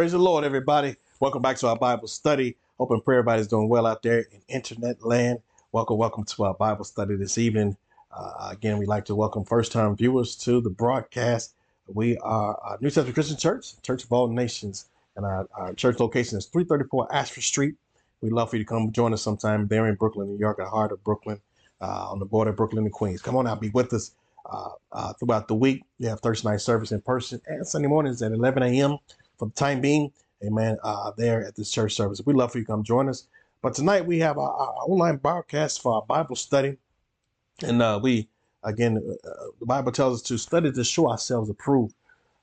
Praise the Lord, everybody. Welcome back to our Bible study. Hope and pray everybody's doing well out there in internet land. Welcome, welcome to our Bible study this evening. Uh, again, we'd like to welcome first time viewers to the broadcast. We are a New Testament Christian Church, Church of All Nations, and our, our church location is 334 Ashford Street. We'd love for you to come join us sometime there in Brooklyn, New York, at the heart of Brooklyn, uh, on the border of Brooklyn and Queens. Come on out, be with us uh, uh, throughout the week. We have Thursday night service in person and Sunday mornings at 11 a.m. for the time being. Amen. Uh, there at this church service. We'd love for you to come join us. But tonight we have our, our online broadcast for our Bible study. And uh, we, again, uh, the Bible tells us to study to show ourselves approved.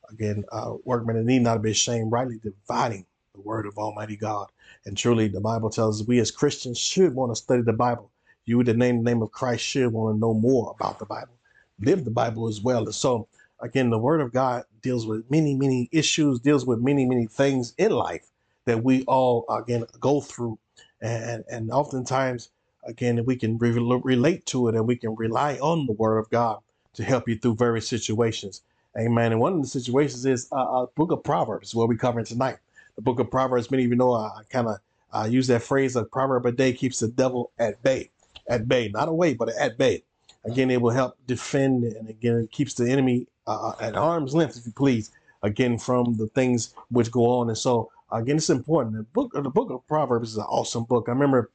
Again, uh, workmen need not be ashamed, rightly dividing the word of Almighty God. And truly, the Bible tells us we as Christians should want to study the Bible. You, the name, the name of Christ, should want to know more about the Bible, live the Bible as well. And so, again, the Word of God deals with many, many issues, deals with many, many things in life that we all, again, go through. And, and oftentimes, again, we can re- relate to it and we can rely on the Word of God to help you through various situations. Amen. And one of the situations is uh, uh, Book of Proverbs, where we're covering tonight. The Book of Proverbs, many of you know, I, I kind of uh, use that phrase, a proverb a day keeps the devil at bay. At bay, not away, but at bay. Again, it will help defend, and again, it keeps the enemy uh, at arm's length, if you please, again, from the things which go on. And so, again, it's important. The book, the book of Proverbs is an awesome book. I remember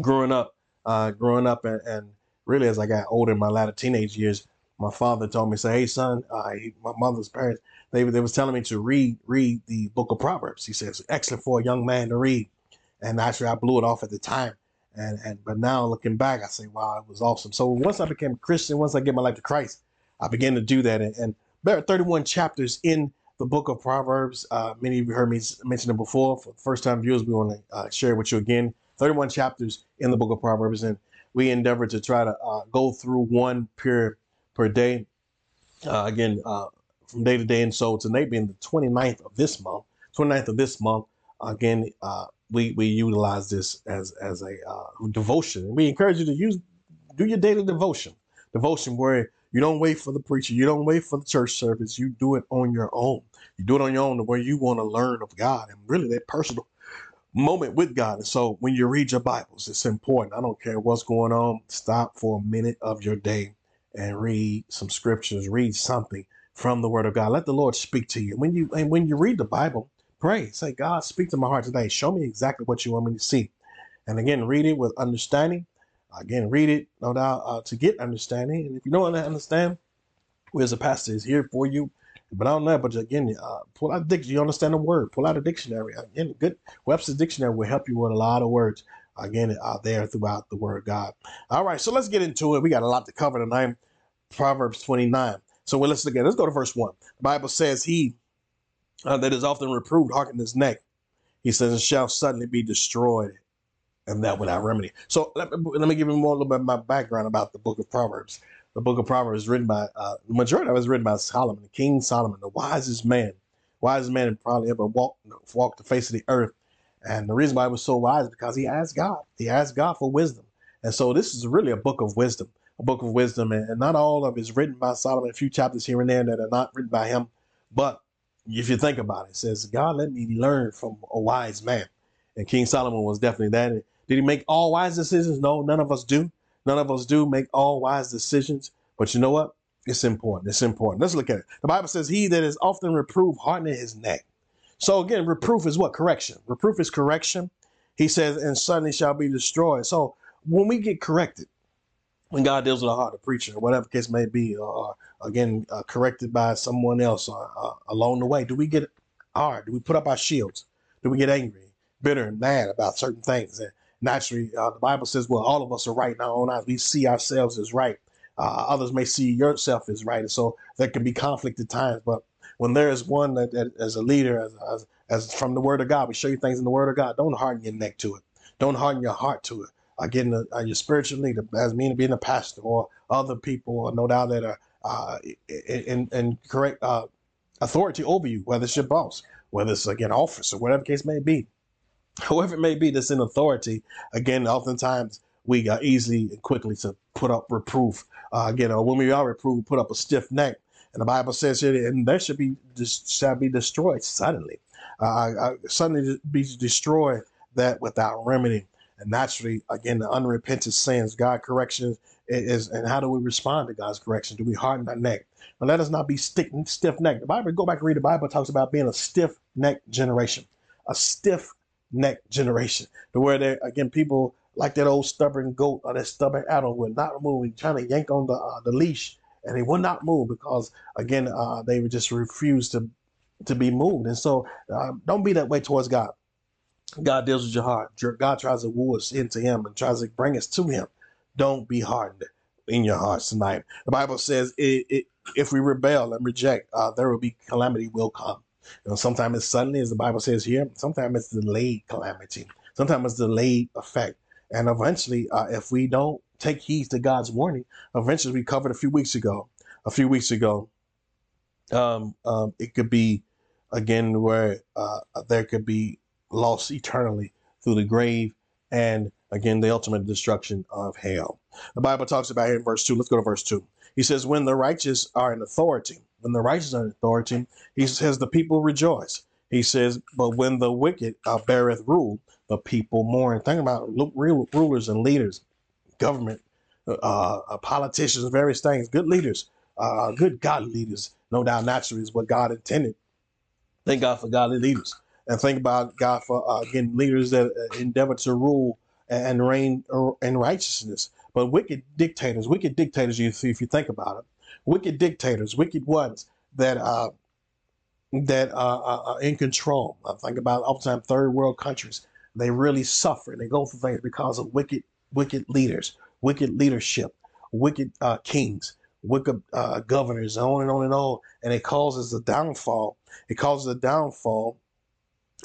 growing up, uh, growing up, and, and really as I got older in my latter teenage years, my father told me, "Say, hey, son, uh, my mother's parents, they they was telling me to read read the book of Proverbs." He says, "Excellent for a young man to read," and actually, I blew it off at the time. And and but now looking back, I say, wow, it was awesome. So once I became a Christian, once I gave my life to Christ, I began to do that. And, and there are 31 chapters in the book of Proverbs. Uh, many of you heard me mention it before. For first time viewers, we want to uh, share it with you again. 31 chapters in the book of Proverbs, and we endeavor to try to uh, go through one per per day. Uh, again, uh, from day to day. And so tonight being the 29th of this month, 29th of this month, again, uh, we we utilize this as as a uh, devotion. We encourage you to use do your daily devotion, devotion where you don't wait for the preacher, you don't wait for the church service. You do it on your own. You do it on your own, the where you want to learn of God and really that personal moment with God. And so when you read your Bibles, it's important. I don't care what's going on. Stop for a minute of your day and read some scriptures, read something from the Word of God. Let the Lord speak to you. When you and when you read the Bible, pray. Say, God, speak to my heart today. Show me exactly what you want me to see. And again, read it with understanding. Again, read it, no doubt, uh, to get understanding. And if you don't understand, we as a pastor is here for you. But I don't know, but again, uh, pull out dictionary. You understand the word. Pull out a dictionary. Again, good Webster's dictionary will help you with a lot of words. Again, out there throughout the word of God. All right, so let's get into it. We got a lot to cover tonight. Proverbs 29. So well, let's look at it. Let's go to verse 1. The Bible says, He uh, that is often reproved harken his neck. He says, and shall suddenly be destroyed, and that without remedy. So let me, let me give you more a little bit of my background about the book of Proverbs. The book of Proverbs is written by, uh, the majority of it is written by Solomon, King Solomon, the wisest man, wisest man probably ever walked, walked the face of the earth. And the reason why he was so wise is because he asked God. He asked God for wisdom. And so this is really a book of wisdom, a book of wisdom. And, and not all of it is written by Solomon, a few chapters here and there that are not written by him. But if you think about it, says, God, let me learn from a wise man. And King Solomon was definitely that. Did he make all wise decisions? No, none of us do. None of us do make all wise decisions. But you know what? It's important. It's important. Let's look at it. The Bible says, He that is often reproved hardeneth his neck. So again, reproof is what? Correction. Reproof is correction. He says, and suddenly shall be destroyed. So when we get corrected, when God deals with a heart of preacher, whatever case may be, or again uh, corrected by someone else uh, uh, along the way, do we get hard? Do we put up our shields? Do we get angry, bitter, and mad about certain things? And naturally, uh, the Bible says, well, all of us are right in our own eyes. We see ourselves as right. Uh, others may see yourself as right, and so there can be conflict at times. But when there is one that, that as a leader, as, as as from the Word of God, we show you things in the Word of God. Don't harden your neck to it. Don't harden your heart to it uh, getting a, uh, your spiritual leader, as meaning being a pastor or other people, no doubt that are uh, in, in correct uh, authority over you, whether it's your boss, whether it's again officer, whatever case may be, whoever it may be that's in authority. Again, oftentimes we got easily and quickly to put up reproof. Uh, again, or when we are reproved, put up a stiff neck. And the Bible says here, and there should be shall be destroyed suddenly. Uh, uh, suddenly be destroyed that without remedy. And naturally, again, the unrepentant sins, God corrections is, and how do we respond to God's correction? Do we harden our neck? And let us not be stiff necked. The Bible, go back and read the Bible, talks about being a stiff necked generation, a stiff necked generation, to where there again people like that old stubborn goat or that stubborn animal will not move, trying to yank on the uh, the leash, and they will not move because again uh, they would just refuse to to be moved. And so, uh, don't be that way towards God. God deals with your heart. God tries to woo us into Him and tries to bring us to Him. Don't be hardened in your hearts tonight. The Bible says it, it, if we rebel and reject, uh, there will be calamity will come. You know, sometimes it's suddenly, as the Bible says here. Sometimes it's delayed calamity. Sometimes it's delayed effect. And eventually, uh, if we don't take heed to God's warning, eventually we covered a few weeks ago. A few weeks ago, um, um, it could be again where uh, there could be lost eternally through the grave and again the ultimate destruction of hell. The Bible talks about here in verse 2. Let's go to verse 2. He says, When the righteous are in authority, when the righteous are in authority, he says, The people rejoice. He says, But when the wicked uh, beareth rule, the people mourn. Think about real rulers and leaders, government, uh, uh, politicians, various things, good leaders, uh, good God leaders. No doubt, naturally, is what God intended. Thank God for godly leaders and think about God for uh, again leaders that uh, endeavor to rule and reign uh, in righteousness. But wicked dictators, wicked dictators, you see, if you think about it, wicked dictators, wicked ones that uh, that are, are in control. I think about oftentimes third world countries. They really suffer. They go through things because of wicked, wicked leaders, wicked leadership, wicked uh, kings, wicked uh, governors, on and on and on. And it causes a downfall. It causes a downfall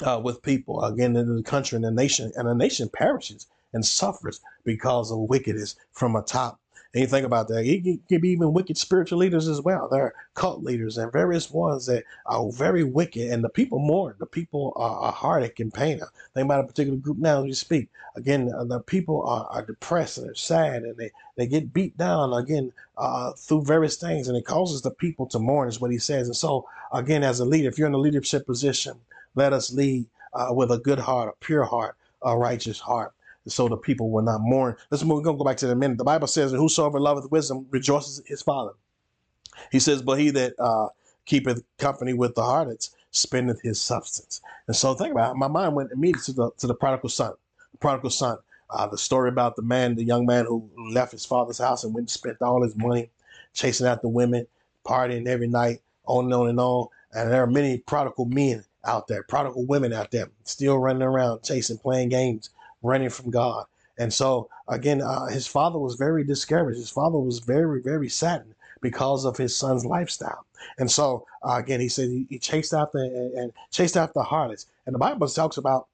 uh, with people again in the country and the nation, and the nation perishes and suffers because of wickedness from atop. And you think about that, it can be even wicked spiritual leaders as well. There are cult leaders and various ones that are very wicked, and the people mourn. The people are, are heartache and pain. Think about a particular group now as we speak. Again, uh, the people are, are depressed and they're sad, and they, they get beat down again uh, through various things, and it causes the people to mourn, is what he says. And so, again, as a leader, if you're in a leadership position, let us lead uh, with a good heart, a pure heart, a righteous heart, so the people will not mourn. Let's move. We're gonna go back to the minute. The Bible says, whosoever loveth wisdom rejoices his father." He says, "But he that uh, keepeth company with the harlots spendeth his substance." And so, think about it. My mind went immediately to the to the prodigal son. The prodigal son. Uh, the story about the man, the young man who left his father's house and went and spent all his money chasing after women, partying every night, on and on and on. And there are many prodigal men out there, prodigal women out there, still running around, chasing, playing games, running from God. And so, again, uh, his father was very discouraged. His father was very, very saddened because of his son's lifestyle. And so, uh, again, he said he, he chased after and, and, chased after harlots. And the Bible talks about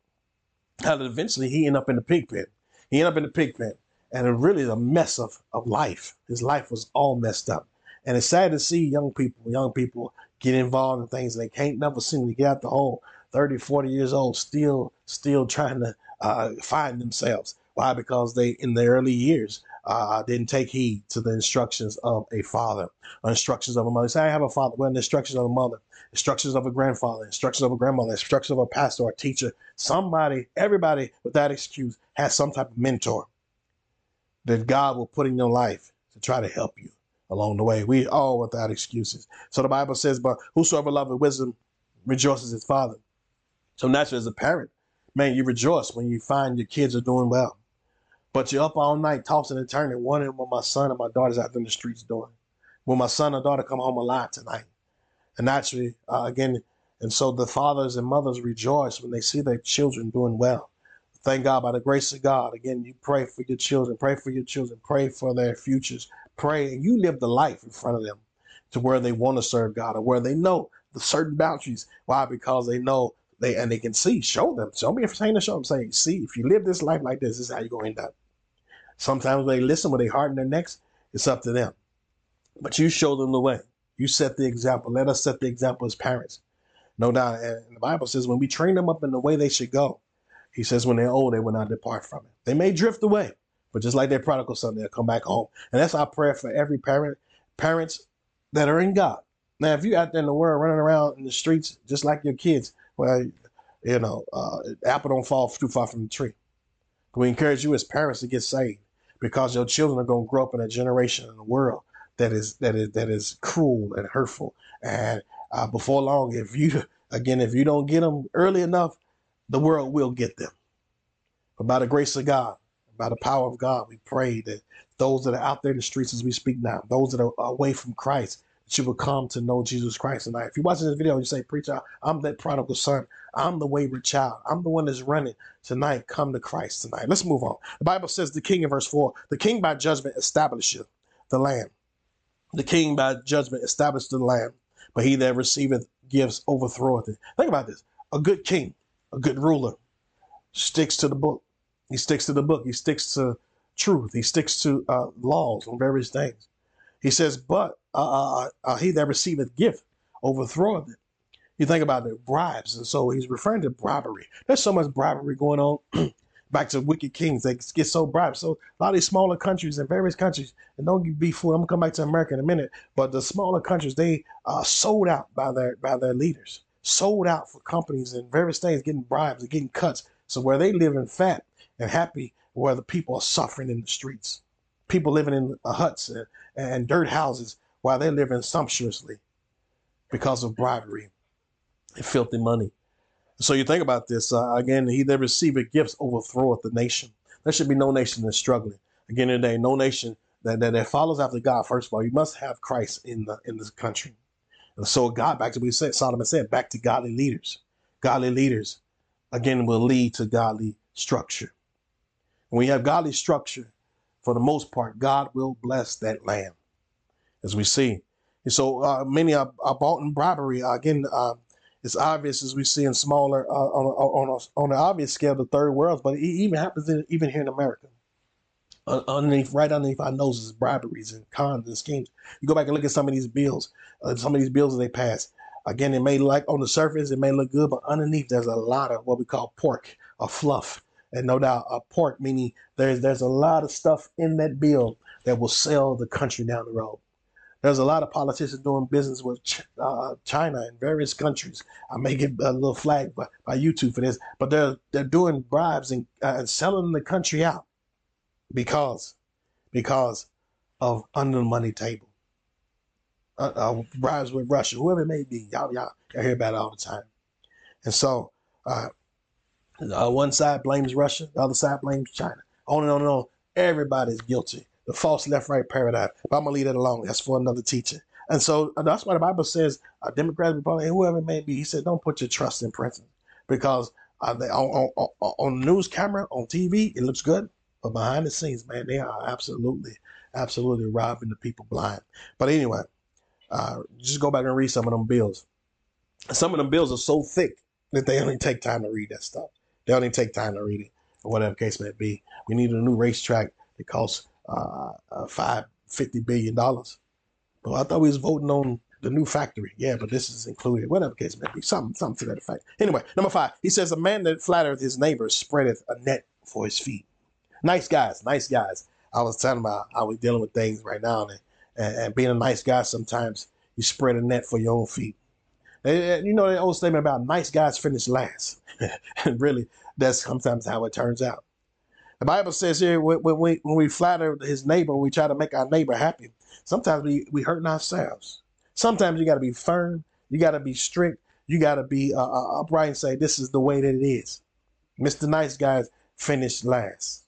how that eventually he ended up in the pig pit. He ended up in the pig pit. And it really a mess of, of life. His life was all messed up. And it's sad to see young people, young people get involved in things they can't never seem to get out the hole. 30, 40 years old, still, still trying to uh, find themselves. Why? Because they, in the early years, uh, didn't take heed to the instructions of a father, instructions of a mother. Say, I have a father. Well, instructions of a mother, instructions of a grandfather, instructions of a grandmother, instructions of a pastor or a teacher. Somebody, everybody with that excuse has some type of mentor that God will put in your life to try to help you along the way. We all without excuses. So the Bible says, but whosoever loveth wisdom rejoices his father. So naturally, as a parent, man, you rejoice when you find your kids are doing well. But you're up all night tossing and turning, wondering what my son and my daughter's out in the streets doing. Will my son or daughter come home alive tonight? And naturally, uh, again, and so the fathers and mothers rejoice when they see their children doing well. Thank God by the grace of God. Again, you pray for your children, pray for your children, pray for their futures, pray, and you live the life in front of them to where they want to serve God or where they know the certain boundaries. Why? Because they know they and they can see. Show them. Don't be afraid to show them. Say, see, if you live this life like this, this is how you're going to end up. Sometimes they listen when they harden their necks. It's up to them. But you show them the way. You set the example. Let us set the example as parents. No doubt. And the Bible says when we train them up in the way they should go, he says when they're old, they will not depart from it. They may drift away, but just like their prodigal son, they'll come back home. And that's our prayer for every parent, parents that are in God. Now, if you're out there in the world running around in the streets just like your kids, well, you know, uh, apple don't fall too far from the tree. We encourage you as parents to get saved because your children are going to grow up in a generation in the world that is that is that is cruel and hurtful. And uh, before long, if you again, if you don't get them early enough, the world will get them. But by the grace of God, by the power of God, we pray that those that are out there in the streets as we speak now, those that are away from Christ, that you will come to know Jesus Christ tonight. If you're watching this video, you say, Preacher, I'm that prodigal son. I'm the wayward child. I'm the one that's running tonight. Come to Christ tonight. Let's move on. The Bible says the king in verse 4 the king by judgment establisheth the land. The king by judgment established the land, but he that receiveth gifts overthroweth it. Think about this. A good king, a good ruler, sticks to the book. He sticks to the book. He sticks to truth. He sticks to uh, laws on various things. He says, but uh, uh, uh he that receiveth gift overthroweth it. You think about the bribes, and so he's referring to bribery. There's so much bribery going on. Back to wicked kings, they get so bribed. So a lot of these smaller countries and various countries, and don't be fooled. I'm gonna come back to America in a minute, but the smaller countries they are sold out by their by their leaders, sold out for companies and various things, getting bribes and getting cuts. So where they live in fat and happy, where the people are suffering in the streets, people living in huts and, and dirt houses while they're living sumptuously because of bribery and filthy money. So you think about this uh, again. He that receiveth gifts overthroweth the nation. There should be no nation that's struggling. Again today, no nation that, that, that follows after God. First of all, you must have Christ in the in this country. And so God, back to what said, Solomon said, back to godly leaders. Godly leaders, again, will lead to godly structure. When you have godly structure, for the most part, God will bless that land, as we see. And so uh, many are, are bought in bribery. Uh, again, uh, it's obvious as we see in smaller uh, on a, on a, on an obvious scale the third world, but it even happens in, even here in America. Uh, underneath, right underneath our noses, briberies and cons and schemes. You go back and look at some of these bills, uh, some of these bills that they pass. Again, it may like on the surface it may look good, but underneath there's a lot of what we call pork or fluff, and no doubt a pork meaning there's there's a lot of stuff in that bill that will sell the country down the road. There's a lot of politicians doing business with uh, China and various countries. I may get a little flag by, by YouTube for this, but they're they're doing bribes and, uh, and selling the country out because because of under the money table. Uh, uh, bribes with Russia, whoever it may be, y'all y'all, y'all hear about it all the time. And so, uh, uh, one side blames Russia, the other side blames China. On and on and on. Everybody's guilty the false left right paradigm. But I'm gonna leave that alone. That's for another teacher. And so uh, that's why the Bible says, uh, Democrat, Republican, whoever it may be, he said, don't put your trust in presidents because uh, they, on, on, on news camera, on TV, it looks good, but behind the scenes, man, they are absolutely, absolutely robbing the people blind. But anyway, uh, just go back and read some of them bills. Some of them bills are so thick that they only take time to read that stuff. They only take time to read it, or whatever case may be. We need a new racetrack. It costs uh, uh, five fifty billion dollars. But I thought we was voting on the new factory. Yeah, but this is included. Whatever case may be, something, something to that effect. Anyway, number five, he says, "A man that flattereth his neighbor spreadeth a net for his feet." Nice guys, nice guys. I was telling about I was dealing with things right now, and, and, and being a nice guy sometimes you spread a net for your own feet. You know the old statement about nice guys finish last. and really, that's sometimes how it turns out. The Bible says here when, when, we when we flatter his neighbor, we try to make our neighbor happy. Sometimes we we hurting ourselves. Sometimes you got to be firm. You got to be strict. You got to be uh, uh, upright and say this is the way that it is. Mr. Nice Guys finish last.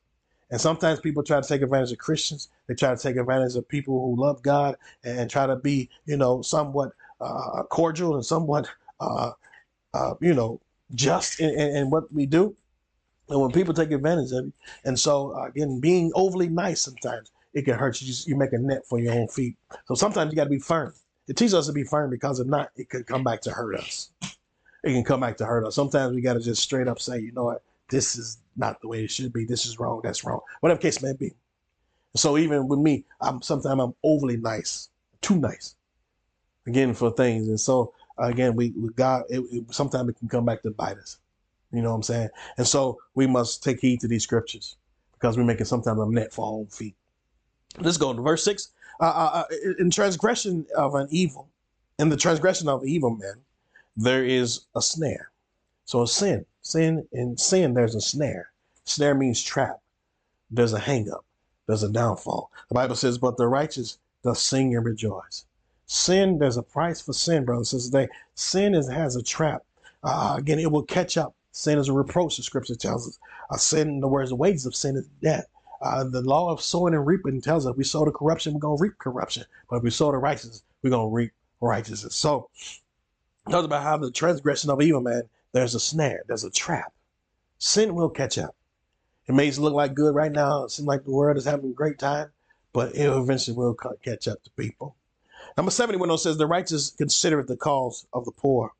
And sometimes people try to take advantage of Christians. They try to take advantage of people who love God and try to be, you know, somewhat uh, cordial and somewhat, uh, uh, you know, just in, in, in, what we do. And when people take advantage of you, and so uh, again, being overly nice sometimes it can hurt you. Just, you make a net for your own feet. So sometimes you got to be firm. It teaches us to be firm because if not, it could come back to hurt us. It can come back to hurt us. Sometimes we got to just straight up say, you know what, this is not the way it should be. This is wrong. That's wrong. Whatever case may be. So even with me, I'm sometimes I'm overly nice, too nice, again for things. And so again, we, we God, it, it, sometimes it can come back to bite us. You know what I'm saying? And so we must take heed to these scriptures because we're making sometimes a net for our own feet. Let's go to verse six. Uh, uh, uh in transgression of an evil In the transgression of evil men, there is a snare. So a sin, sin in sin, there's a snare. Snare means trap. There's a hang up. There's a downfall. The Bible says, but the righteous does sing and rejoice. Sin, there's a price for sin, brothers and sisters. Today, sin is, has a trap. Uh, again, it will catch up. Sin is a reproach, the scripture tells us. Uh, sin, in the words, the wages of sin is death. Uh, the law of sowing and reaping tells us we sow the corruption, we're going to reap corruption. But if we sow the righteousness, we're going to reap righteousness. So, talks about how the transgression of evil man, there's a snare, there's a trap. Sin will catch up. It may look like good right now. It seems like the world is having a great time, but it eventually will catch up to people. Number 71 says, The righteous considereth the cause of the poor,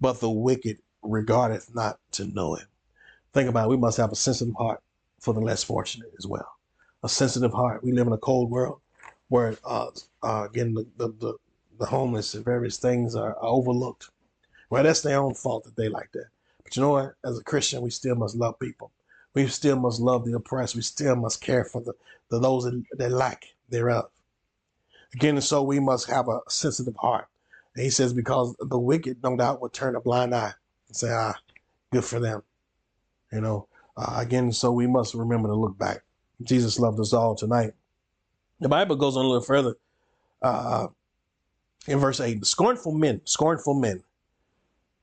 but the wicked regardeth not to know it. Think about it. We must have a sensitive heart for the less fortunate as well. A sensitive heart. We live in a cold world where, uh, uh, again, the, the, the, the, homeless and various things are, are overlooked. Well, that's their own fault that they like that. But you know what? As a Christian, we still must love people. We still must love the oppressed. We still must care for the, the those that, that lack thereof. Again, and so we must have a sensitive heart. And he says, because the wicked, no doubt, will turn a blind eye and say, ah, good for them. You know, uh, again, so we must remember to look back. Jesus loved us all tonight. The Bible goes on a little further uh, in verse 8 scornful men, scornful men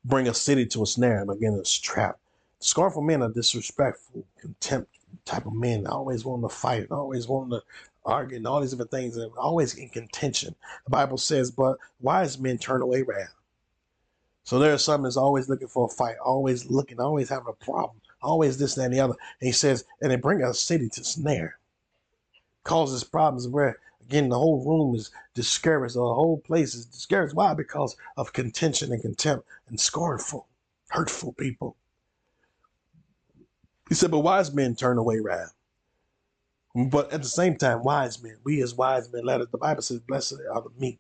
bring a city to a snare, and again, it's trap. Scornful men are disrespectful, contempt type of men, always wanting to fight, always wanting to argue, and all these different things, and always in contention. The Bible says, but wise men turn away wrath. So there are some that's always looking for a fight, always looking, always having a problem, always this, that, and the other. And he says, and they bring a city to snare, causes problems where again the whole room is discouraged, the whole place is discouraged. Why? Because of contention and contempt and scornful, hurtful people. He said, but wise men turn away wrath. But at the same time, wise men, we as wise men, let it, the Bible says, blessed are the meek.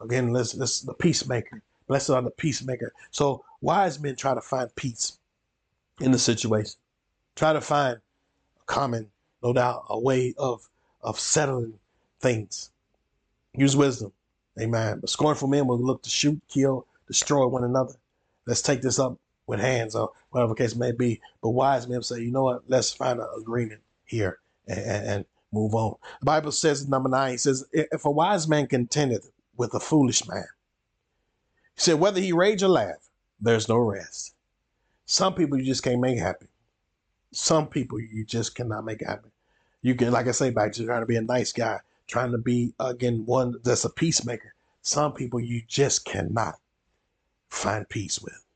Again, let's, let's the peacemaker. Blessed are the peacemaker. So wise men try to find peace in the situation. Try to find a common, no doubt, a way of of settling things. Use wisdom. Amen. But scornful men will look to shoot, kill, destroy one another. Let's take this up with hands or whatever case may be. But wise men say, you know what? Let's find an agreement here and, and move on. The Bible says number nine, it says, if a wise man contendeth with a foolish man, he said, whether he rage or laugh, there's no rest. Some people you just can't make happy. Some people you just cannot make happy. You can, like I say, back to trying to be a nice guy, trying to be, again, one that's a peacemaker. Some people you just cannot find peace with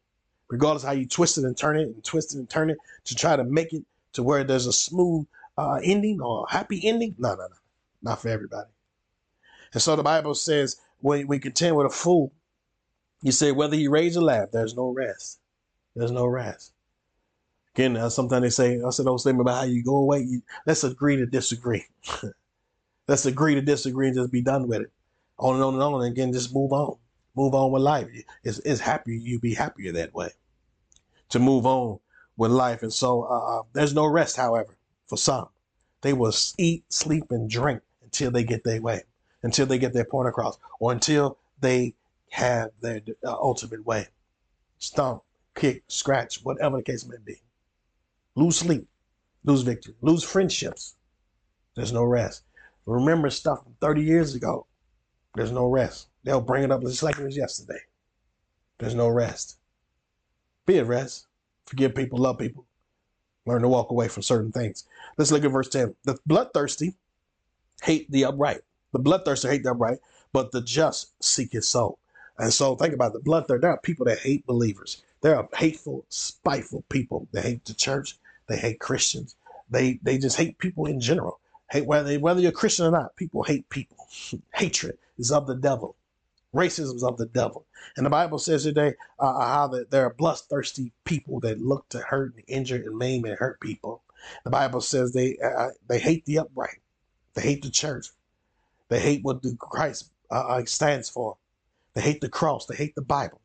regardless how you twist it and turn it and twist it and turn it to try to make it to where there's a smooth uh, ending or happy ending. No, no, no, not for everybody. And so the Bible says when we contend with a fool, you say whether he rage or laugh, there's no rest. There's no rest. Again, sometimes they say, I said those things about how you go away. You, let's agree to disagree. let's agree to disagree and just be done with it. On and on and on. And again, just move on. Move on with life. It's, it's happier. You be happier that way to move on with life. And so uh, uh, there's no rest, however, for some. They will eat, sleep, and drink until they get their way, until they get their point across, or until they have their uh, ultimate way. Stomp, kick, scratch, whatever the case may be. Lose sleep, lose victory, lose friendships. There's no rest. Remember stuff from 30 years ago. There's no rest. They'll bring it up just like it was yesterday. There's no rest. Be at rest. Forgive people, love people. Learn to walk away from certain things. Let's look at verse 10. The bloodthirsty hate the upright. The bloodthirsty hate the upright, but the just seek his soul. And so think about the bloodthirsty. There are people that hate believers. There are hateful, spiteful people that hate the church. They hate Christians. They they just hate people in general. Hate whether whether you're Christian or not. People hate people. Hatred is of the devil. Racism is of the devil. And the Bible says today uh, uh, how that there are bloodthirsty people that look to hurt and injure and maim and hurt people. The Bible says they uh, uh they hate the upright. They hate the church. They hate what the Christ uh, uh, stands for. They hate the cross. They hate the Bible.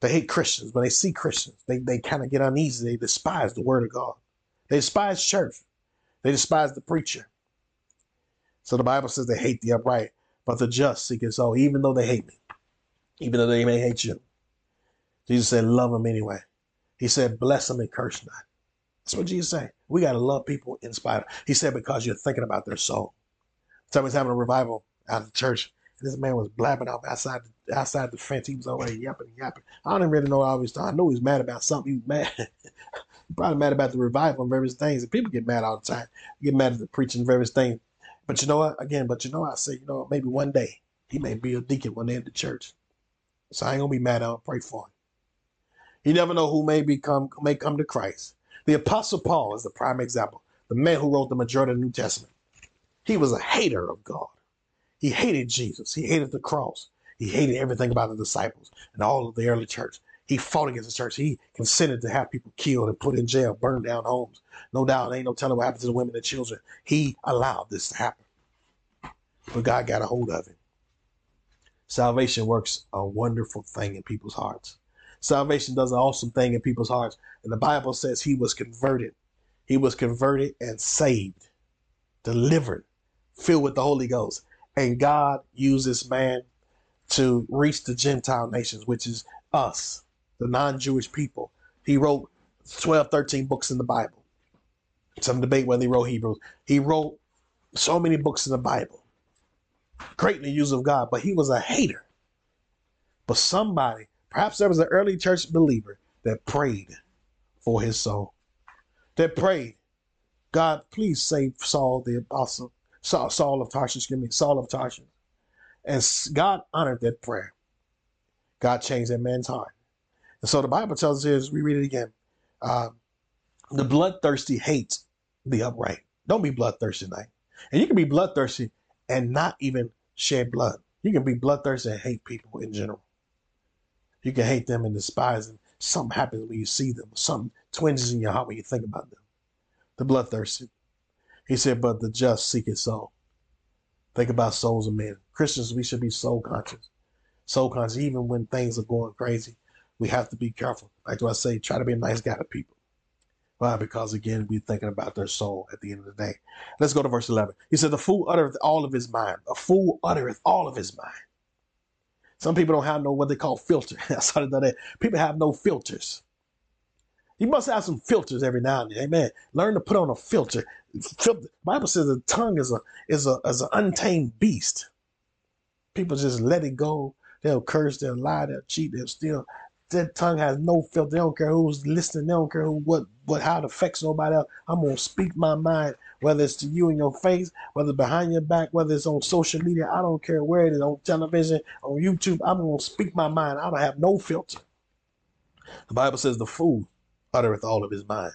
They hate Christians. When they see Christians, they, they kind of get uneasy. They despise the word of God. They despise church. They despise the preacher. So the Bible says they hate the upright but the just seek his soul, even though they hate me. even though they may hate you. Jesus said, love them anyway. He said, bless them and curse not. That's what Jesus said. We got to love people in spite of. He said, because you're thinking about their soul. Somebody's having a revival out of the church. And this man was blabbing off outside outside the fence. He was there yapping and yapping. I don't even really know was talking. I know he was mad about something. He was mad. probably mad about the revival and various things. And people get mad all the time. Get mad at the preaching and various things. But you know what? Again, but you know, I say, you know, maybe one day he may be a deacon one day at the church. So I ain't gonna be mad him. Pray for him. You never know who may become may come to Christ. The Apostle Paul is the prime example. The man who wrote the majority of the New Testament. He was a hater of God. He hated Jesus. He hated the cross. He hated everything about the disciples and all of the early church. He fought against the church. He consented to have people killed and put in jail, burned down homes. No doubt, ain't no telling what happened to the women and children. He allowed this to happen. But God got a hold of it. Salvation works a wonderful thing in people's hearts. Salvation does an awesome thing in people's hearts. And the Bible says he was converted. He was converted and saved, delivered, filled with the Holy Ghost. And God used this man to reach the Gentile nations, which is us, the non Jewish people. He wrote 12, 13 books in the Bible. Some debate whether he wrote Hebrews. He wrote so many books in the Bible. Greatly used of God, but he was a hater. But somebody, perhaps there was an early church believer that prayed for his soul. That prayed, God, please save Saul the apostle, Saul, Saul of Tarshish, excuse me, Saul of Tarshish. And God honored that prayer. God changed that man's heart. And so the Bible tells us we read it again, uh, the bloodthirsty hates the upright. Don't be bloodthirsty tonight. And you can be bloodthirsty and not even shed blood. You can be bloodthirsty and hate people in general. You can hate them and despise them. Something happens when you see them. Something twinges in your heart when you think about them. The bloodthirsty. He said, but the just seek his soul. Think about souls of men. Christians, we should be soul conscious. Soul conscious, even when things are going crazy. We have to be careful. Like do I say, try to be a nice guy to people. Why? Because again, we're thinking about their soul at the end of the day. Let's go to verse 11. He said, The fool uttereth all of his mind. A fool uttereth all of his mind. Some people don't have no what they call filter. I started that. People have no filters. You must have some filters every now and then. Amen. Learn to put on a filter. Bible says the tongue is a is a is an untamed beast. People just let it go. They'll curse, they'll lie, they'll cheat, they'll steal. That tongue has no filter. They don't care who's listening. They don't care who, what what how it affects nobody else. I'm gonna speak my mind, whether it's to you in your face, whether behind your back, whether it's on social media. I don't care where it is on television, on YouTube. I'm gonna speak my mind. I don't have no filter. The Bible says the fool uttereth all of his mind.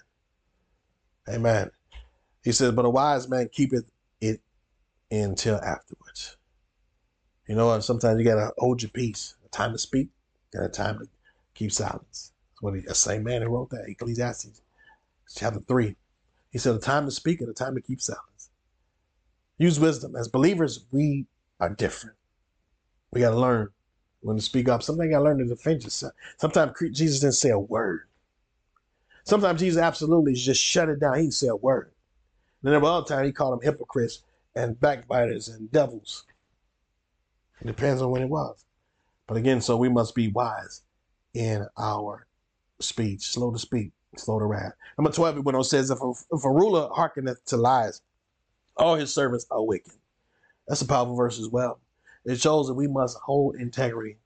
Amen. He says, but a wise man keepeth it until afterwards. You know, and sometimes you gotta hold your peace. A time to speak, and a time to keep silence. That's what he, the same man who wrote that, Ecclesiastes, chapter three. He said, The time to speak and the time to keep silence. Use wisdom. As believers, we are different. We gotta learn when to speak up. Sometimes you gotta learn to defend yourself. Sometimes Jesus didn't say a word. Sometimes Jesus absolutely just shut it down. He said a word. Then there were other times he called them hypocrites and backbiters and devils. It depends on when it was. But again, so we must be wise in our speech, slow to speak, slow to wrath. Number 12, it went says, if a, if a ruler hearkeneth to lies, all his servants are wicked. That's a powerful verse as well. It shows that we must hold integrity,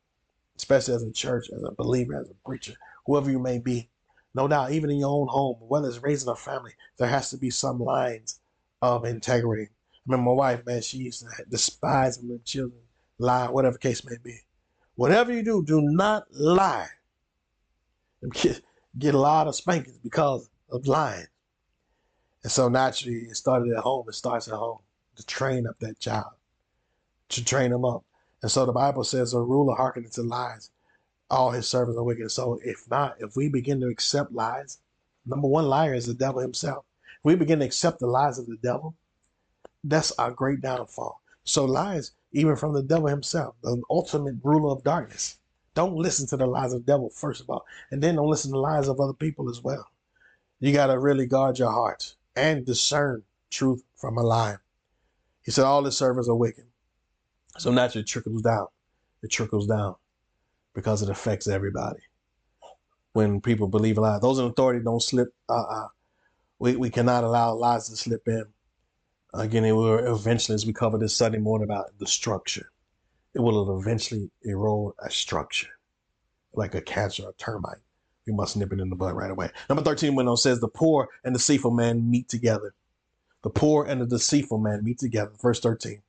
especially as a church, as a believer, as a preacher, whoever you may be. No doubt, even in your own home, whether it's raising a family, there has to be some lines of integrity. I mean, my wife, man, she used to despise when children lie, whatever case may be. Whatever you do, do not lie. Get, get a lot of spankings because of lying. And so naturally, it started at home. It starts at home to train up that child, to train them up. And so the Bible says, a ruler hearkening to lies all his servants are wicked. So if not, if we begin to accept lies, number one liar is the devil himself. If we begin to accept the lies of the devil, that's our great downfall. So lies, even from the devil himself, the ultimate ruler of darkness. Don't listen to the lies of the devil, first of all, and then don't listen to the lies of other people as well. You got to really guard your heart and discern truth from a lie. He said all his servants are wicked. So naturally it trickles down. It trickles down. because it affects everybody. When people believe a lie, those in authority don't slip. Uh, uh, we, we cannot allow lies to slip in. Again, it will eventually, as we cover this Sunday morning about the structure, it will eventually erode a structure like a cancer or a termite. We must nip it in the bud right away. Number 13 when it says, The poor and the deceitful man meet together. The poor and the deceitful man meet together. Verse 13.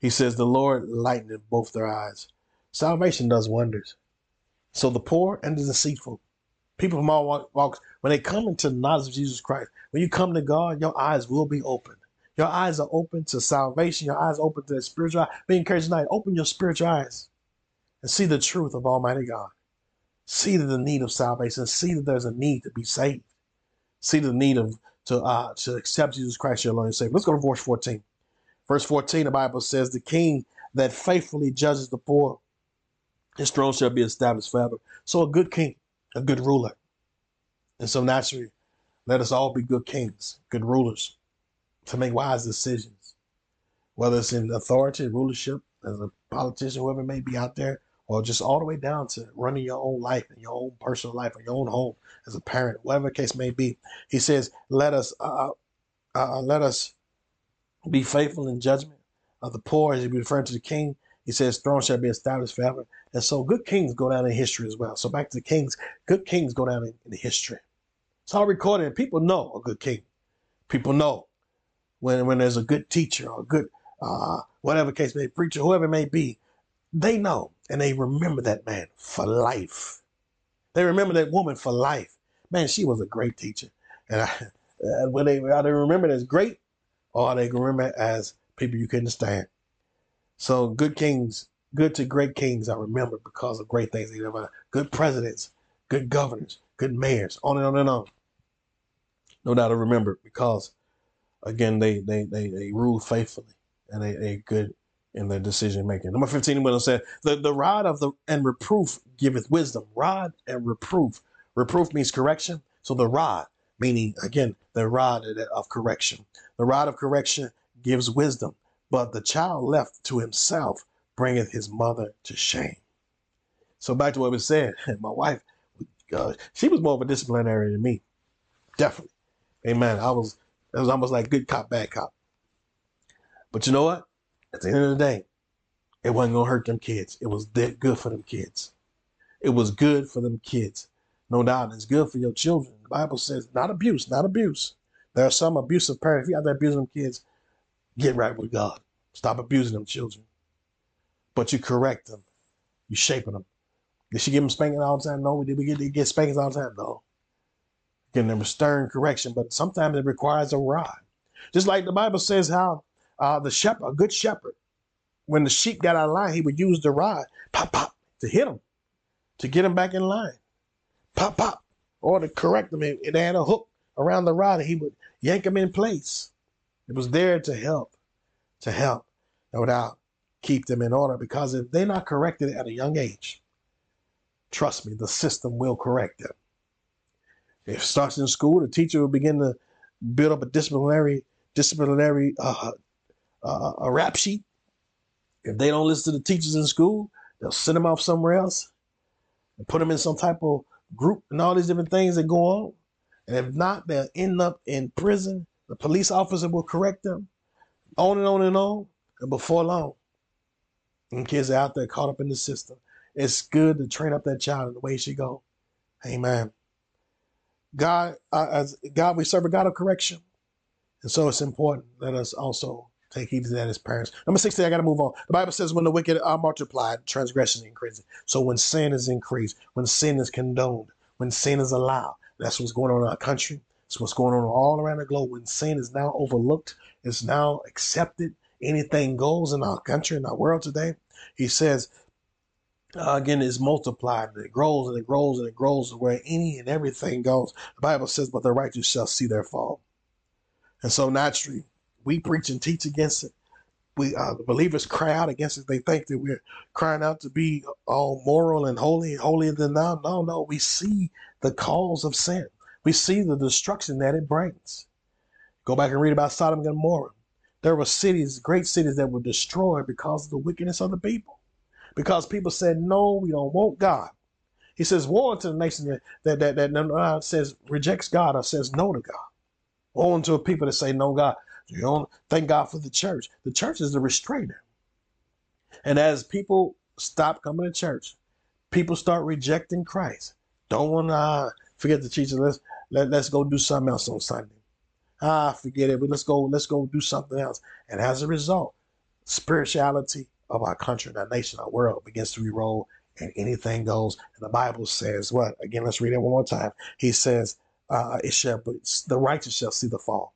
He says, The Lord lightened both their eyes. Salvation does wonders. So the poor and the deceitful, people from all walks, when they come into the knowledge of Jesus Christ, when you come to God, your eyes will be open. Your eyes are open to salvation. Your eyes open to the spiritual eye. Be encouraged tonight. Open your spiritual eyes and see the truth of Almighty God. See the need of salvation. See that there's a need to be saved. See the need of to uh, to accept Jesus Christ your Lord and Savior. Let's go to verse 14. Verse 14, the Bible says, The king that faithfully judges the poor, his throne shall be established forever. So a good king, a good ruler. And so naturally, let us all be good kings, good rulers, to make wise decisions. Whether it's in authority, rulership, as a politician, whoever may be out there, or just all the way down to running your own life and your own personal life or your own home as a parent, whatever case may be. He says, "Let us, uh, uh, uh, let us be faithful in judgment of the poor." As he referring to the king, he says, "Throne shall be established forever." And so, good kings go down in history as well. So, back to the kings, good kings go down in, in history. It's all recorded. People know a good king. People know when when there's a good teacher or a good uh, whatever case may be, preacher, whoever it may be, they know and they remember that man for life. They remember that woman for life. Man, she was a great teacher. And I, and when they either remember it as great or they remember as people you couldn't stand. So good kings, good to great kings are remembered because of great things they did. Good presidents, good governors, good mayors, on and on and on. No doubt to remember because again they they they, they rule faithfully and they, they good in their decision making. Number 15, Will said, the, the rod of the and reproof giveth wisdom. Rod and reproof. Reproof means correction. So the rod, meaning again, the rod of correction. The rod of correction gives wisdom, but the child left to himself bringeth his mother to shame. So back to what we said, my wife, uh, she was more of a disciplinarian than me. Definitely. Amen. I was, it was almost like good cop, bad cop. But you know what? At the end of the day, it wasn't gonna hurt them kids. It was that good for them kids. It was good for them kids. No doubt it's good for your children. The Bible says not abuse, not abuse. There are some abusive parents. If you have to abuse them kids, get right with God. Stop abusing them children. But you correct them. You shaping them. Did she give them spanking all the time? No. Did we get, get spankings all the time? No. Them a stern correction, but sometimes it requires a rod. Just like the Bible says how uh, the shepherd, a good shepherd, when the sheep got out of line, he would use the rod, pop, pop, to hit them, to get them back in line. Pop, pop, or to correct them. It, had a hook around the rod, and he would yank them in place. It was there to help, to help, no doubt, keep them in order. Because if they're not corrected at a young age, trust me, the system will correct them. If it starts in school, the teacher will begin to build up a disciplinary disciplinary uh, uh, a rap sheet. If they don't listen to the teachers in school, they'll send them off somewhere else and put them in some type of group and all these different things that go on. And if not, they'll end up in prison. The police officer will correct them, on and on and on. And before long, and kids are out there caught up in the system. It's good to train up that child in the way she go. Amen. God, uh, as God, we serve a God of correction, and so it's important. Let us also Take heed to that as parents. Number 16, I got to move on. The Bible says when the wicked are multiplied, transgression increases. So when sin is increased, when sin is condoned, when sin is allowed, that's what's going on in our country. It's what's going on all around the globe. When sin is now overlooked, it's now accepted. Anything goes in our country, in our world today. He says, uh, again, is multiplied and it grows and it grows and it grows where any and everything goes. The Bible says, but the righteous shall see their fall. And so naturally, we preach and teach against it. We uh, the believers cry out against it. They think that we're crying out to be all moral and holy, and holier than thou. No, no, we see the cause of sin. We see the destruction that it brings. Go back and read about Sodom and Gomorrah. There were cities, great cities that were destroyed because of the wickedness of the people. Because people said, no, we don't want God. He says, woe unto the nation that, that, that, that says, rejects God or says no to God. Woe unto people that say no God. You don't thank God for the church. The church is the restrainer. And as people stop coming to church, people start rejecting Christ. Don't want to uh, forget the teacher. Let's let, let's go do something else on Sunday. Ah, forget it. But let's go. Let's go do something else. And as a result, spirituality of our country, our nation, our world begins to re-roll, and anything goes. And the Bible says what? Again, let's read it one more time. He says, uh, "It shall the righteous shall see the fall."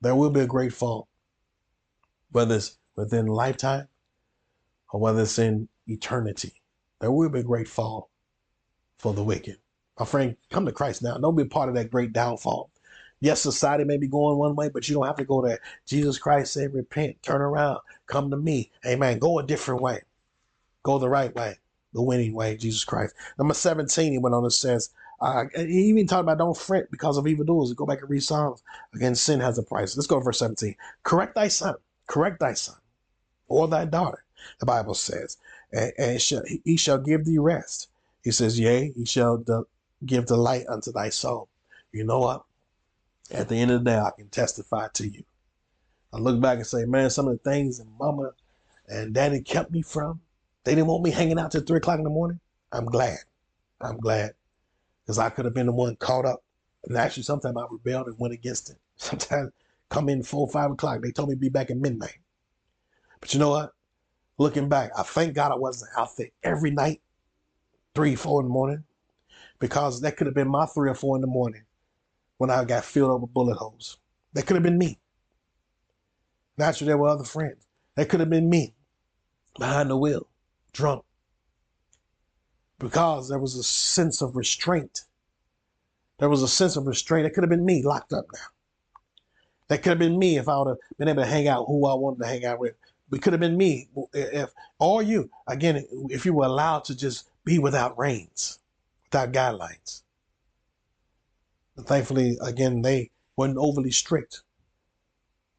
There will be a great fall, whether it's within lifetime or whether it's in eternity. There will be a great fall for the wicked. My friend, come to Christ now. Don't be part of that great downfall. Yes, society may be going one way, but you don't have to go there. Jesus Christ said, repent, turn around, come to me. Amen. Go a different way. Go the right way, the winning way, Jesus Christ. Number 17, he went on and says, uh, he even talked about don't fret because of evildoers. Go back and read Psalms. Again, sin has a price. Let's go to verse 17. Correct thy son, correct thy son, or thy daughter, the Bible says, and, and shall, he shall give thee rest. He says, Yea, he shall de- give delight unto thy soul. You know what? At the end of the day, I can testify to you. I look back and say, man, some of the things that mama and daddy kept me from, they didn't want me hanging out till three o'clock in the morning. I'm glad. I'm glad. Because I could have been the one caught up. And actually, sometimes I rebelled and went against it. Sometimes come in four, five o'clock. They told me to be back at midnight. But you know what? Looking back, I thank God I wasn't out there every night, three, four in the morning, because that could have been my three or four in the morning when I got filled up with bullet holes. That could have been me. Naturally, there were other friends. That could have been me behind the wheel, drunk. Because there was a sense of restraint. There was a sense of restraint. It could have been me locked up now. That could have been me if I would have been able to hang out who I wanted to hang out with. It could have been me if, or you, again, if you were allowed to just be without reins, without guidelines. Thankfully, again, they weren't overly strict.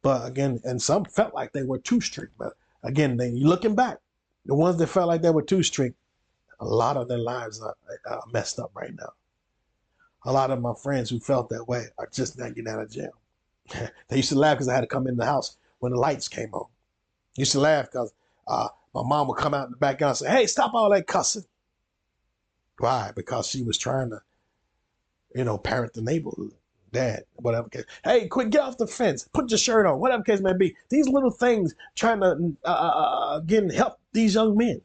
But again, and some felt like they were too strict. But again, they, looking back, the ones that felt like they were too strict, a lot of their lives are, are messed up right now. A lot of my friends who felt that way are just not getting out of jail. they used to laugh because I had to come in the house when the lights came on. Used to laugh because uh, my mom would come out in the background and say, "Hey, stop all that cussing." Why? Because she was trying to you know, parent the neighborhood, dad, whatever case. Hey, quit, get off the fence, put your shirt on, whatever case may be. These little things trying to uh, uh, uh again help these young men.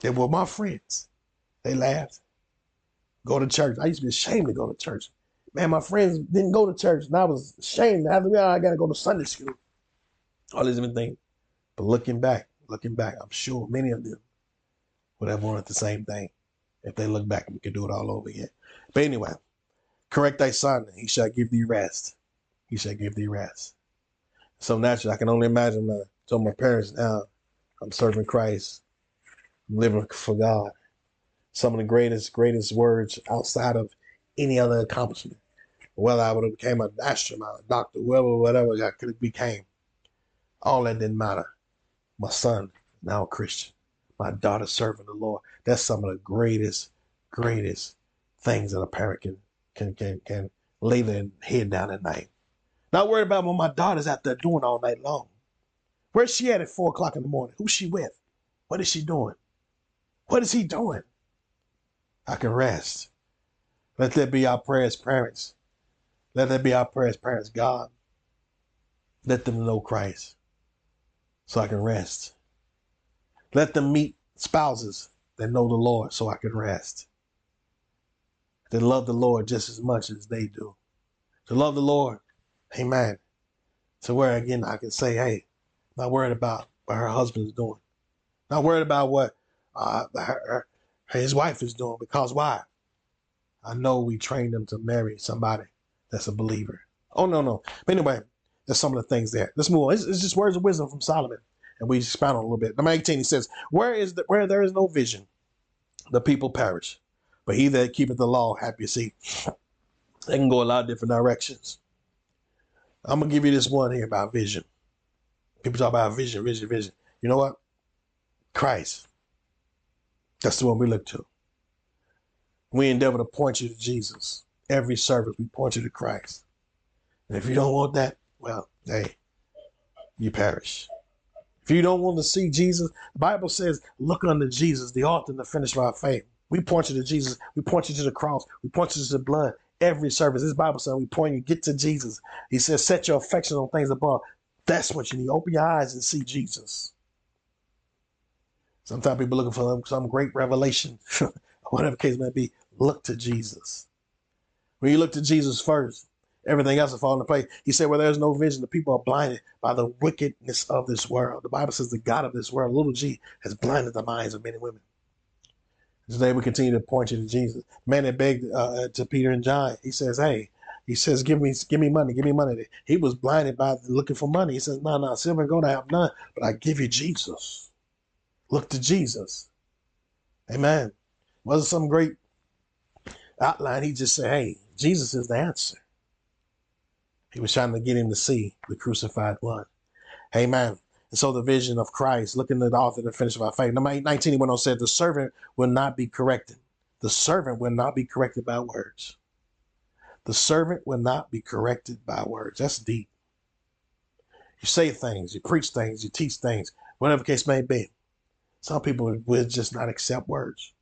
They were my friends. They laughed. Go to church. I used to be ashamed to go to church. Man, my friends didn't go to church, and I was ashamed. I, I got to go to Sunday school. All these different things. But looking back, looking back, I'm sure many of them would have wanted the same thing. If they look back, we could do it all over again. But anyway, correct thy son, he shall give thee rest. He shall give thee rest. So naturally, I can only imagine. Uh, I told my parents now, I'm serving Christ, I'm living for God. Some of the greatest, greatest words outside of any other accomplishment. Whether I would have became an astronaut, a doctor, whoever, whatever I could have became, all that didn't matter. My son, now a Christian. My daughter serving the Lord. That's some of the greatest, greatest things that a parent can can can can lay their head down at night. Not worried about what my daughter's out there doing all night long. Where's she at at four o'clock in the morning? Who's she with? What is she doing? What is he doing? I can rest. Let that be our prayers, parents. Let that be our prayers, parents. God, let them know Christ so I can rest. Let them meet spouses that know the Lord so I can rest that love the Lord just as much as they do. To love the Lord, amen. To where again I can say, hey, not worried about what her husband's doing. Not worried about what uh, her, her, his wife is doing. Because why? I know we trained them to marry somebody that's a believer. Oh, no, no. But anyway, there's some of the things there. Let's move on. It's, it's just words of wisdom from Solomon. And we expound on a little bit. Number 18, he says, Where is the, where there is no vision, the people perish. But he that keepeth the law, happy. See, they can go a lot of different directions. I'm gonna give you this one here about vision. People talk about vision, vision, vision. You know what? Christ. That's the one we look to. We endeavor to point you to Jesus. Every service, we point you to Christ. And if you don't want that, well, hey, you perish. If you don't want to see Jesus, the Bible says, look unto Jesus, the author and the finisher of our faith. We point you to Jesus. We point you to the cross. We point you to the blood. Every service, this Bible says, we point you, get to Jesus. He says, set your affection on things above. That's what you need. Open your eyes and see Jesus. Sometimes people looking for some great revelation, whatever case may be. Look to Jesus. When you look to Jesus first, everything else will fall into place. He said, Where there's no vision, the people are blinded by the wickedness of this world. The Bible says the God of this world, little g, has blinded the minds of men and women. Today we continue to point you to Jesus. Man that begged uh, to Peter and John, he says, Hey, he says, Give me give me money, give me money. He was blinded by looking for money. He says, No, no, silver and gold I have none, but I give you Jesus. Look to Jesus. Amen. Wasn't some great outline. He just said, Hey, Jesus is the answer. He was trying to get him to see the crucified one. Amen. And so the vision of Christ, looking at the author the finish of our faith. Number 19, he went on said, The servant will not be corrected. The servant will not be corrected by words. The servant will not be corrected by words. That's deep. You say things, you preach things, you teach things, whatever case may be. Some people will just not accept words.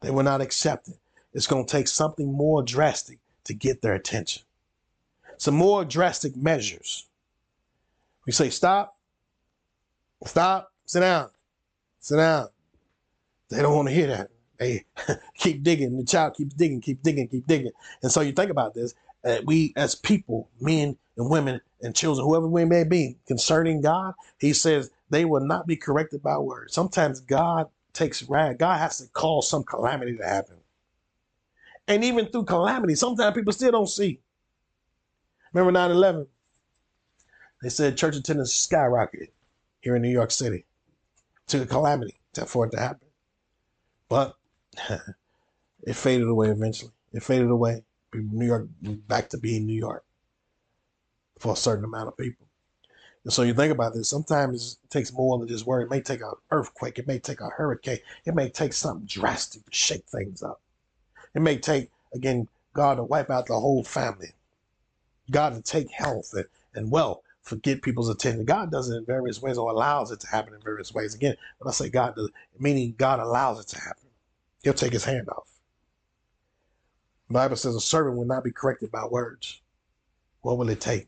They will not accept it. It's going to take something more drastic to get their attention. Some more drastic measures. We say, stop, stop, sit down, sit down. They don't want to hear that. They keep digging. The child keeps digging, keep digging, keep digging. And so you think about this. Uh, we as people, men and women and children, whoever we may be, concerning God, he says they will not be corrected by words. Sometimes God takes wrath. God has to cause some calamity to happen. And even through calamity, sometimes people still don't see. Remember 9 11? They said church attendance skyrocketed here in New York City to a calamity for it to happen. But it faded away eventually. It faded away. New York back to being New York for a certain amount of people. And so you think about this, sometimes it takes more than just worry. It may take an earthquake, it may take a hurricane, it may take something drastic to shake things up. It may take, again, God to wipe out the whole family. God to take health and, and wealth, forget people's attention. God does it in various ways or allows it to happen in various ways. Again, when I say God does, meaning God allows it to happen, He'll take His hand off. The Bible says a servant will not be corrected by words. What will it take?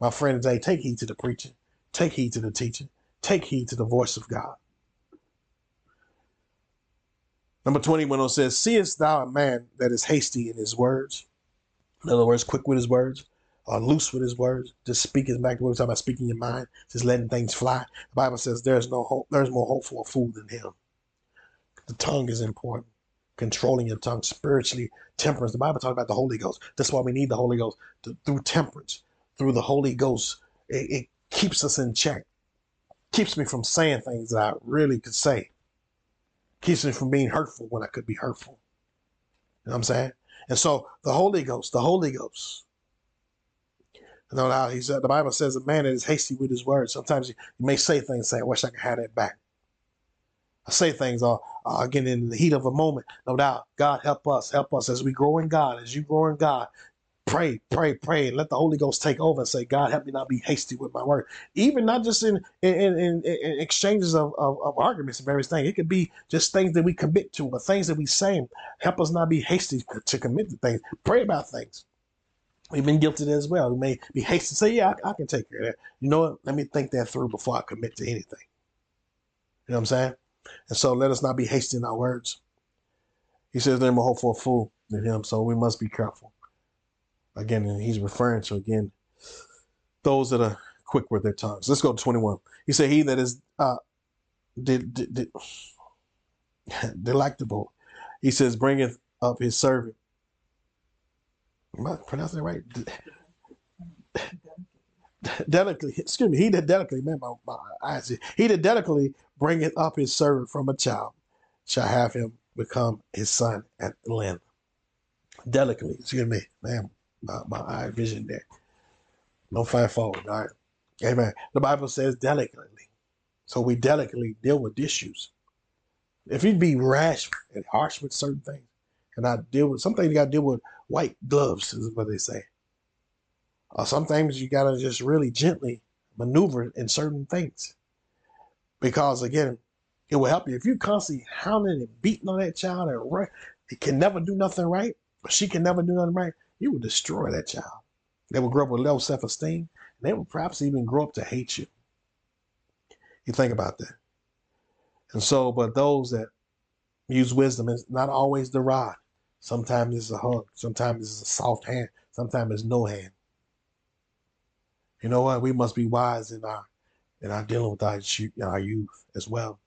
My friend today, take heed to the preaching, take heed to the teaching, take heed to the voice of God. Number 21 says, Seest thou a man that is hasty in his words? In other words, quick with his words, loose with his words, just speaking back to what we're talking about, speaking your mind, just letting things fly. The Bible says there's no hope, there's more hope for a fool than him. The tongue is important. Controlling your tongue spiritually, temperance. The Bible talks about the Holy Ghost. That's why we need the Holy Ghost to, through temperance through the Holy Ghost, it, it keeps us in check. Keeps me from saying things that I really could say. Keeps me from being hurtful when I could be hurtful. You know what I'm saying? And so the Holy Ghost, the Holy Ghost. No doubt, he said the Bible says a man that is hasty with his words. Sometimes you, you may say things, say, I wish I could have that back. I say things uh, uh, again in the heat of a moment. No doubt, God help us, help us as we grow in God, as you grow in God pray, pray, pray, and let the Holy Ghost take over and say, God, help me not be hasty with my word. Even not just in in, in, in exchanges of, of, of, arguments and various things. It could be just things that we commit to, or things that we say. Help us not be hasty to commit to things. Pray about things. We've been guilty as well. We may be hasty to say, yeah, I, I can take care of that. You know what? Let me think that through before I commit to anything. You know what I'm saying? And so let us not be hasty in our words. He says they're for a fool than him, so we must be careful. Again, and he's referring to again those that are quick with their tongues. Let's go to 21. He said, He that is uh delectable. He says, bringeth up his servant. Am I pronouncing it right? delicately, excuse me, he did delicately, man, my, my eyes, he did delicately bringeth up his servant from a child shall have him become his son at length. Delicately, excuse me, man, my, my eye vision there. No fight forward. All right. Amen. The Bible says delicately. So we delicately deal with issues. If you'd be rash and harsh with certain things, and I deal with some things you gotta deal with white gloves, is what they say. Or sometimes you gotta just really gently maneuver in certain things. Because again, it will help you. If you constantly hounding and beating on that child and right, it can never do nothing right, she can never do nothing right, you will destroy that child. They will grow up with low self-esteem, and they will perhaps even grow up to hate you. You think about that. And so, but those that use wisdom is not always the rod. Sometimes it's a hug. Sometimes it's a soft hand. Sometimes it's no hand. You know what? We must be wise in our in our dealing with our, our youth as well.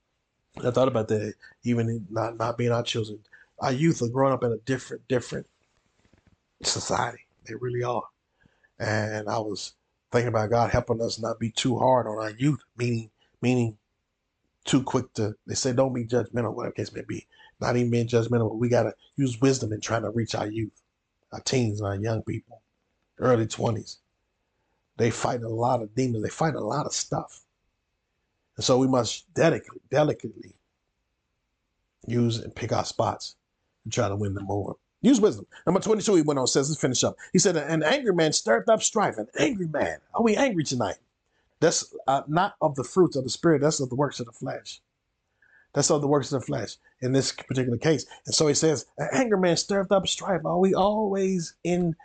I thought about that, even not not being our children. Our youth are growing up in a different different society. They really are. And I was thinking about God helping us not be too hard on our youth, meaning meaning too quick to they say don't be judgmental, whatever case may be. Not even being judgmental, but we gotta use wisdom in trying to reach our youth, our teens and our young people, early twenties. They fight a lot of demons, they fight a lot of stuff. And so we must delicately, delicately use and pick our spots and try to win them over. Use wisdom. Number 22, he went on, says, let's finish up. He said, An angry man stirred up strife. An angry man. Are we angry tonight? That's uh, not of the fruits of the Spirit, that's of the works of the flesh. That's of the works of the flesh in this particular case. And so he says, An angry man stirred up strife. Are we always in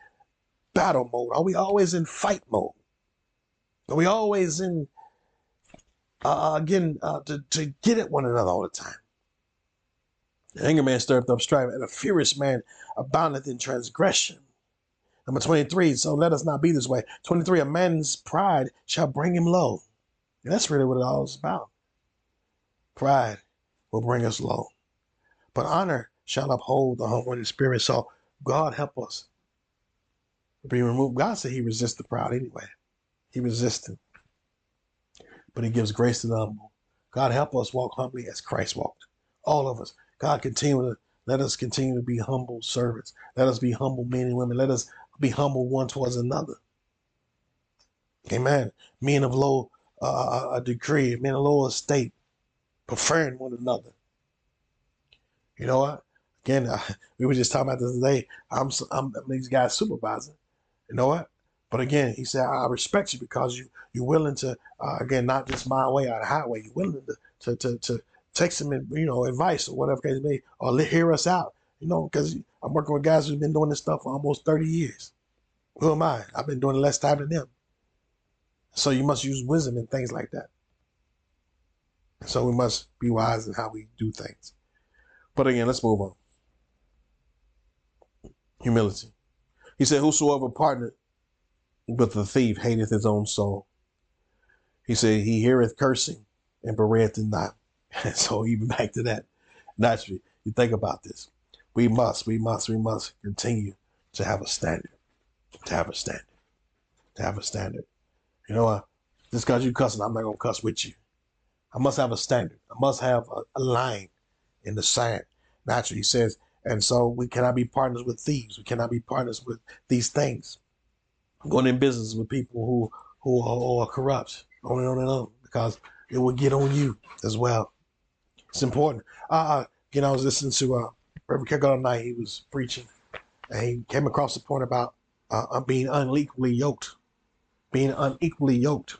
battle mode? Are we always in fight mode? Are we always in, uh, again, uh, to, to get at one another all the time? The angry man stirred up strife, and a furious man aboundeth in transgression. Number 23, so let us not be this way. 23, a man's pride shall bring him low. And that's really what it all is about. Pride will bring us low. But honor shall uphold the humble in spirit. So God help us be removed. God said he resists the proud anyway. He resists it. But he gives grace to the humble. God help us walk humbly as Christ walked. All of us. God continue to let us continue to be humble servants. Let us be humble men and women. Let us be humble one towards another. Amen. Men of low uh, a degree, men of low estate, preferring one another. You know what? Again, uh, we were just talking about this today. I'm, I'm, I'm these guys supervisor. You know what? But again, he said, I respect you because you you're willing to uh, again not just my way or the highway. You're willing to to to, to take some you know advice or whatever case may, or hear us out. You know, because I'm working with guys who've been doing this stuff for almost 30 years. Who am I? I've been doing it less time than them. So you must use wisdom and things like that. So we must be wise in how we do things. But again, let's move on. Humility. He said, Whosoever partnered with the thief hateth his own soul. He said, He heareth cursing and bereth it not. so even back to that, naturally, you think about this. We must, we must, we must continue to have a standard, to have a standard, to have a standard. You know what? Just because you cussing, I'm not gonna cuss with you. I must have a standard. I must have a, a line in the sand. Naturally, he says, and so we cannot be partners with thieves. We cannot be partners with these things. Going in business with people who who are, who are corrupt, on and on and on, because it will get on you as well. It's important. Uh, you know, I was listening to uh, Reverend Keckle night. He was preaching, and he came across the point about uh, being unequally yoked, being unequally yoked.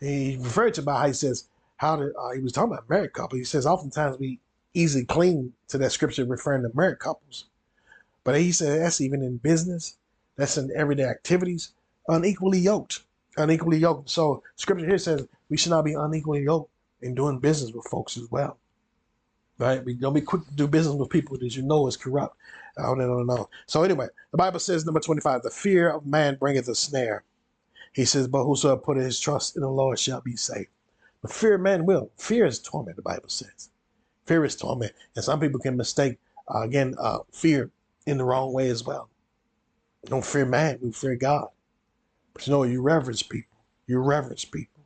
He referred to about how he says how to. Uh, he was talking about married couples. He says oftentimes we easily cling to that scripture referring to married couples, but he said that's even in business, that's in everyday activities, unequally yoked, unequally yoked. So scripture here says we should not be unequally yoked in doing business with folks as well right? We don't be quick to do business with people that you know is corrupt. I don't know. So anyway, the Bible says, number 25, the fear of man bringeth a snare. He says, but whosoever put his trust in the Lord shall be safe. But fear of man will. Fear is torment, the Bible says. Fear is torment. And some people can mistake, uh, again, uh, fear in the wrong way as well. don't fear man, you fear God. But you know, you reverence people. You reverence people.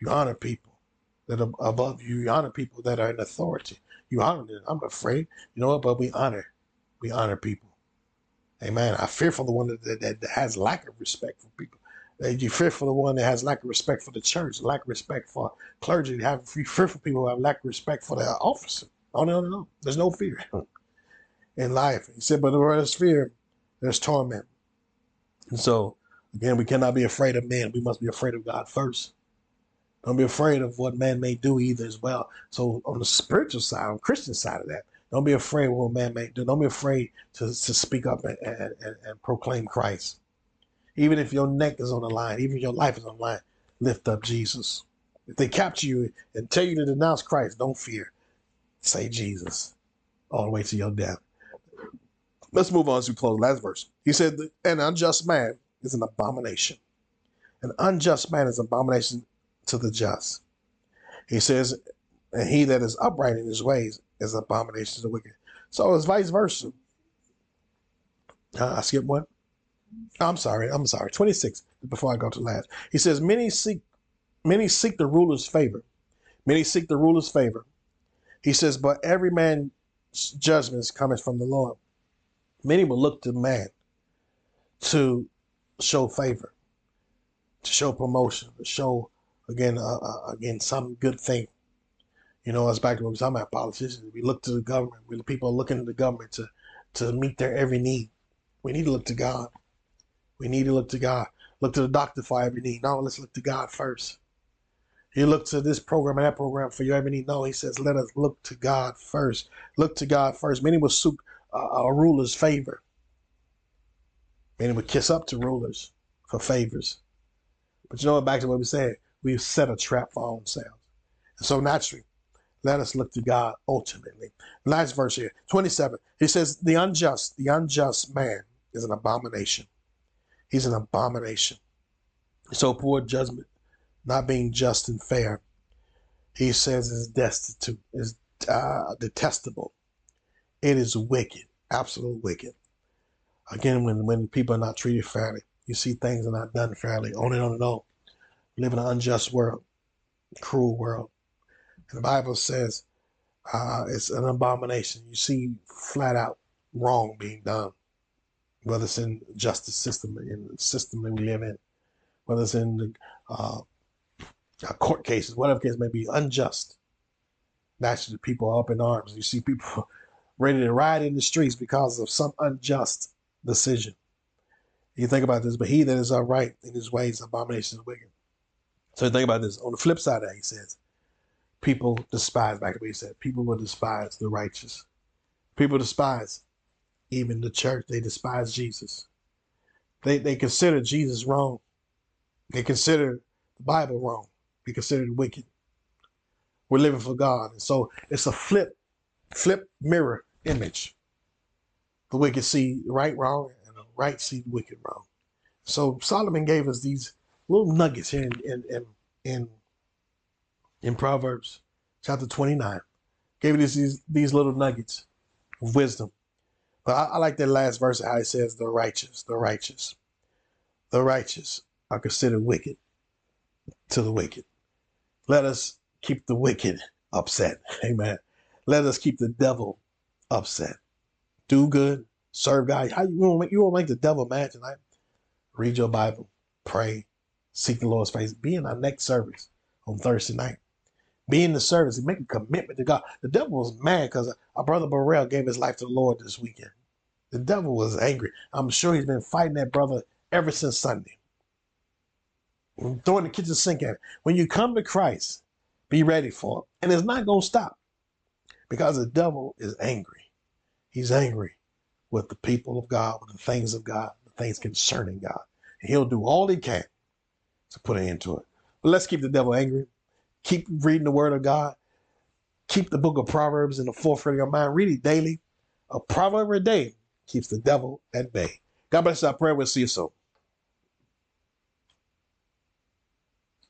You honor people that are above you. You honor people that are in authority. You honor them. I'm afraid. You know what? But we honor. We honor people. Amen. I fear for the one that, that, that has lack of respect for people. You fear for the one that has lack of respect for the church, lack of respect for clergy, have you fear for people who have lack of respect for their officer. Oh no, no, no. There's no fear hmm. in life. He said, but where there's fear, there's torment. And so again, we cannot be afraid of men. We must be afraid of God first. Don't be afraid of what man may do either as well. So on the spiritual side, on the Christian side of that, don't be afraid of what man may do. Don't be afraid to, to speak up and, and, and proclaim Christ. Even if your neck is on the line, even if your life is on the line, lift up Jesus. If they capture you and tell you to denounce Christ, don't fear. Say Jesus all the way to your death. Let's move on we close. Last verse. He said, An unjust man is an abomination. An unjust man is an abomination to the just. He says, and he that is upright in his ways is an abomination to the wicked. So it's vice versa. Uh, I skip one. I'm sorry. I'm sorry. 26 before I go to last. He says, many seek many seek the ruler's favor. Many seek the ruler's favor. He says, but every man's judgment is coming from the Lord. Many will look to man to show favor, to show promotion, to show again, uh, uh, again, some good thing. You know, it's back to what we're talking about politicians. We look to the government. We people are looking to the government to to meet their every need. We need to look to God. We need to look to God. Look to the doctor for every need. No, let's look to God first. You look to this program and that program for your every need. No, he says, let us look to God first. Look to God first. Many will seek uh, a ruler's favor. Many will kiss up to rulers for favors. But you know what? Back to what we said we've set a trap for our own selves. And so naturally, let us look to God ultimately. Last verse here, 27. He says, The unjust, the unjust man is an abomination. He's an abomination. So poor judgment, not being just and fair, he says is destitute, is uh, detestable. It is wicked, absolute wicked. Again, when, when people are not treated fairly, you see things are not done fairly, on and on and on. We live in an unjust world, cruel world. And the Bible says uh, it's an abomination. You see flat out wrong being done, whether it's in justice system, in the system that we live in, whether it's in the uh, court cases, whatever case may be, unjust. Naturally, people are up in arms. You see people ready to ride in the streets because of some unjust decision. You think about this, but he that is upright in his ways, abomination is wicked. So think about this. On the flip side of that, he says, people despise, back to what he said, people will despise the righteous. People despise even the church. They despise Jesus. They, they consider Jesus wrong. They consider the Bible wrong. They consider it wicked. We're living for God. And so it's a flip, flip mirror image. The wicked see right wrong and the right see wicked wrong. So Solomon gave us these little nuggets here in in in in, in Proverbs chapter 29. Gave us these these little nuggets of wisdom. But I, I like that last verse how it says the righteous, the righteous. The righteous are considered wicked to the wicked. Let us keep the wicked upset. Amen. Let us keep the devil upset. Do good, serve God. How you won't make you won't make the devil mad tonight? Read your Bible, pray, seek the Lord's face. Be in our next service on Thursday night. Be in the service and make a commitment to God. The devil was mad because our brother Burrell gave his life to the Lord this weekend. The devil was angry. I'm sure he's been fighting that brother ever since Sunday. Throwing the kitchen sink at him. When you come to Christ, be ready for it. And it's not going to stop because the devil is angry. He's angry with the people of God, with the things of God, the things concerning God. And he'll do all he can to put an end to it. But let's keep the devil angry. Keep reading the word of God. Keep the book of Proverbs in the forefront of your mind. Read it daily. A proverb a day keeps the devil at bay. God bless our prayer. We'll see you soon.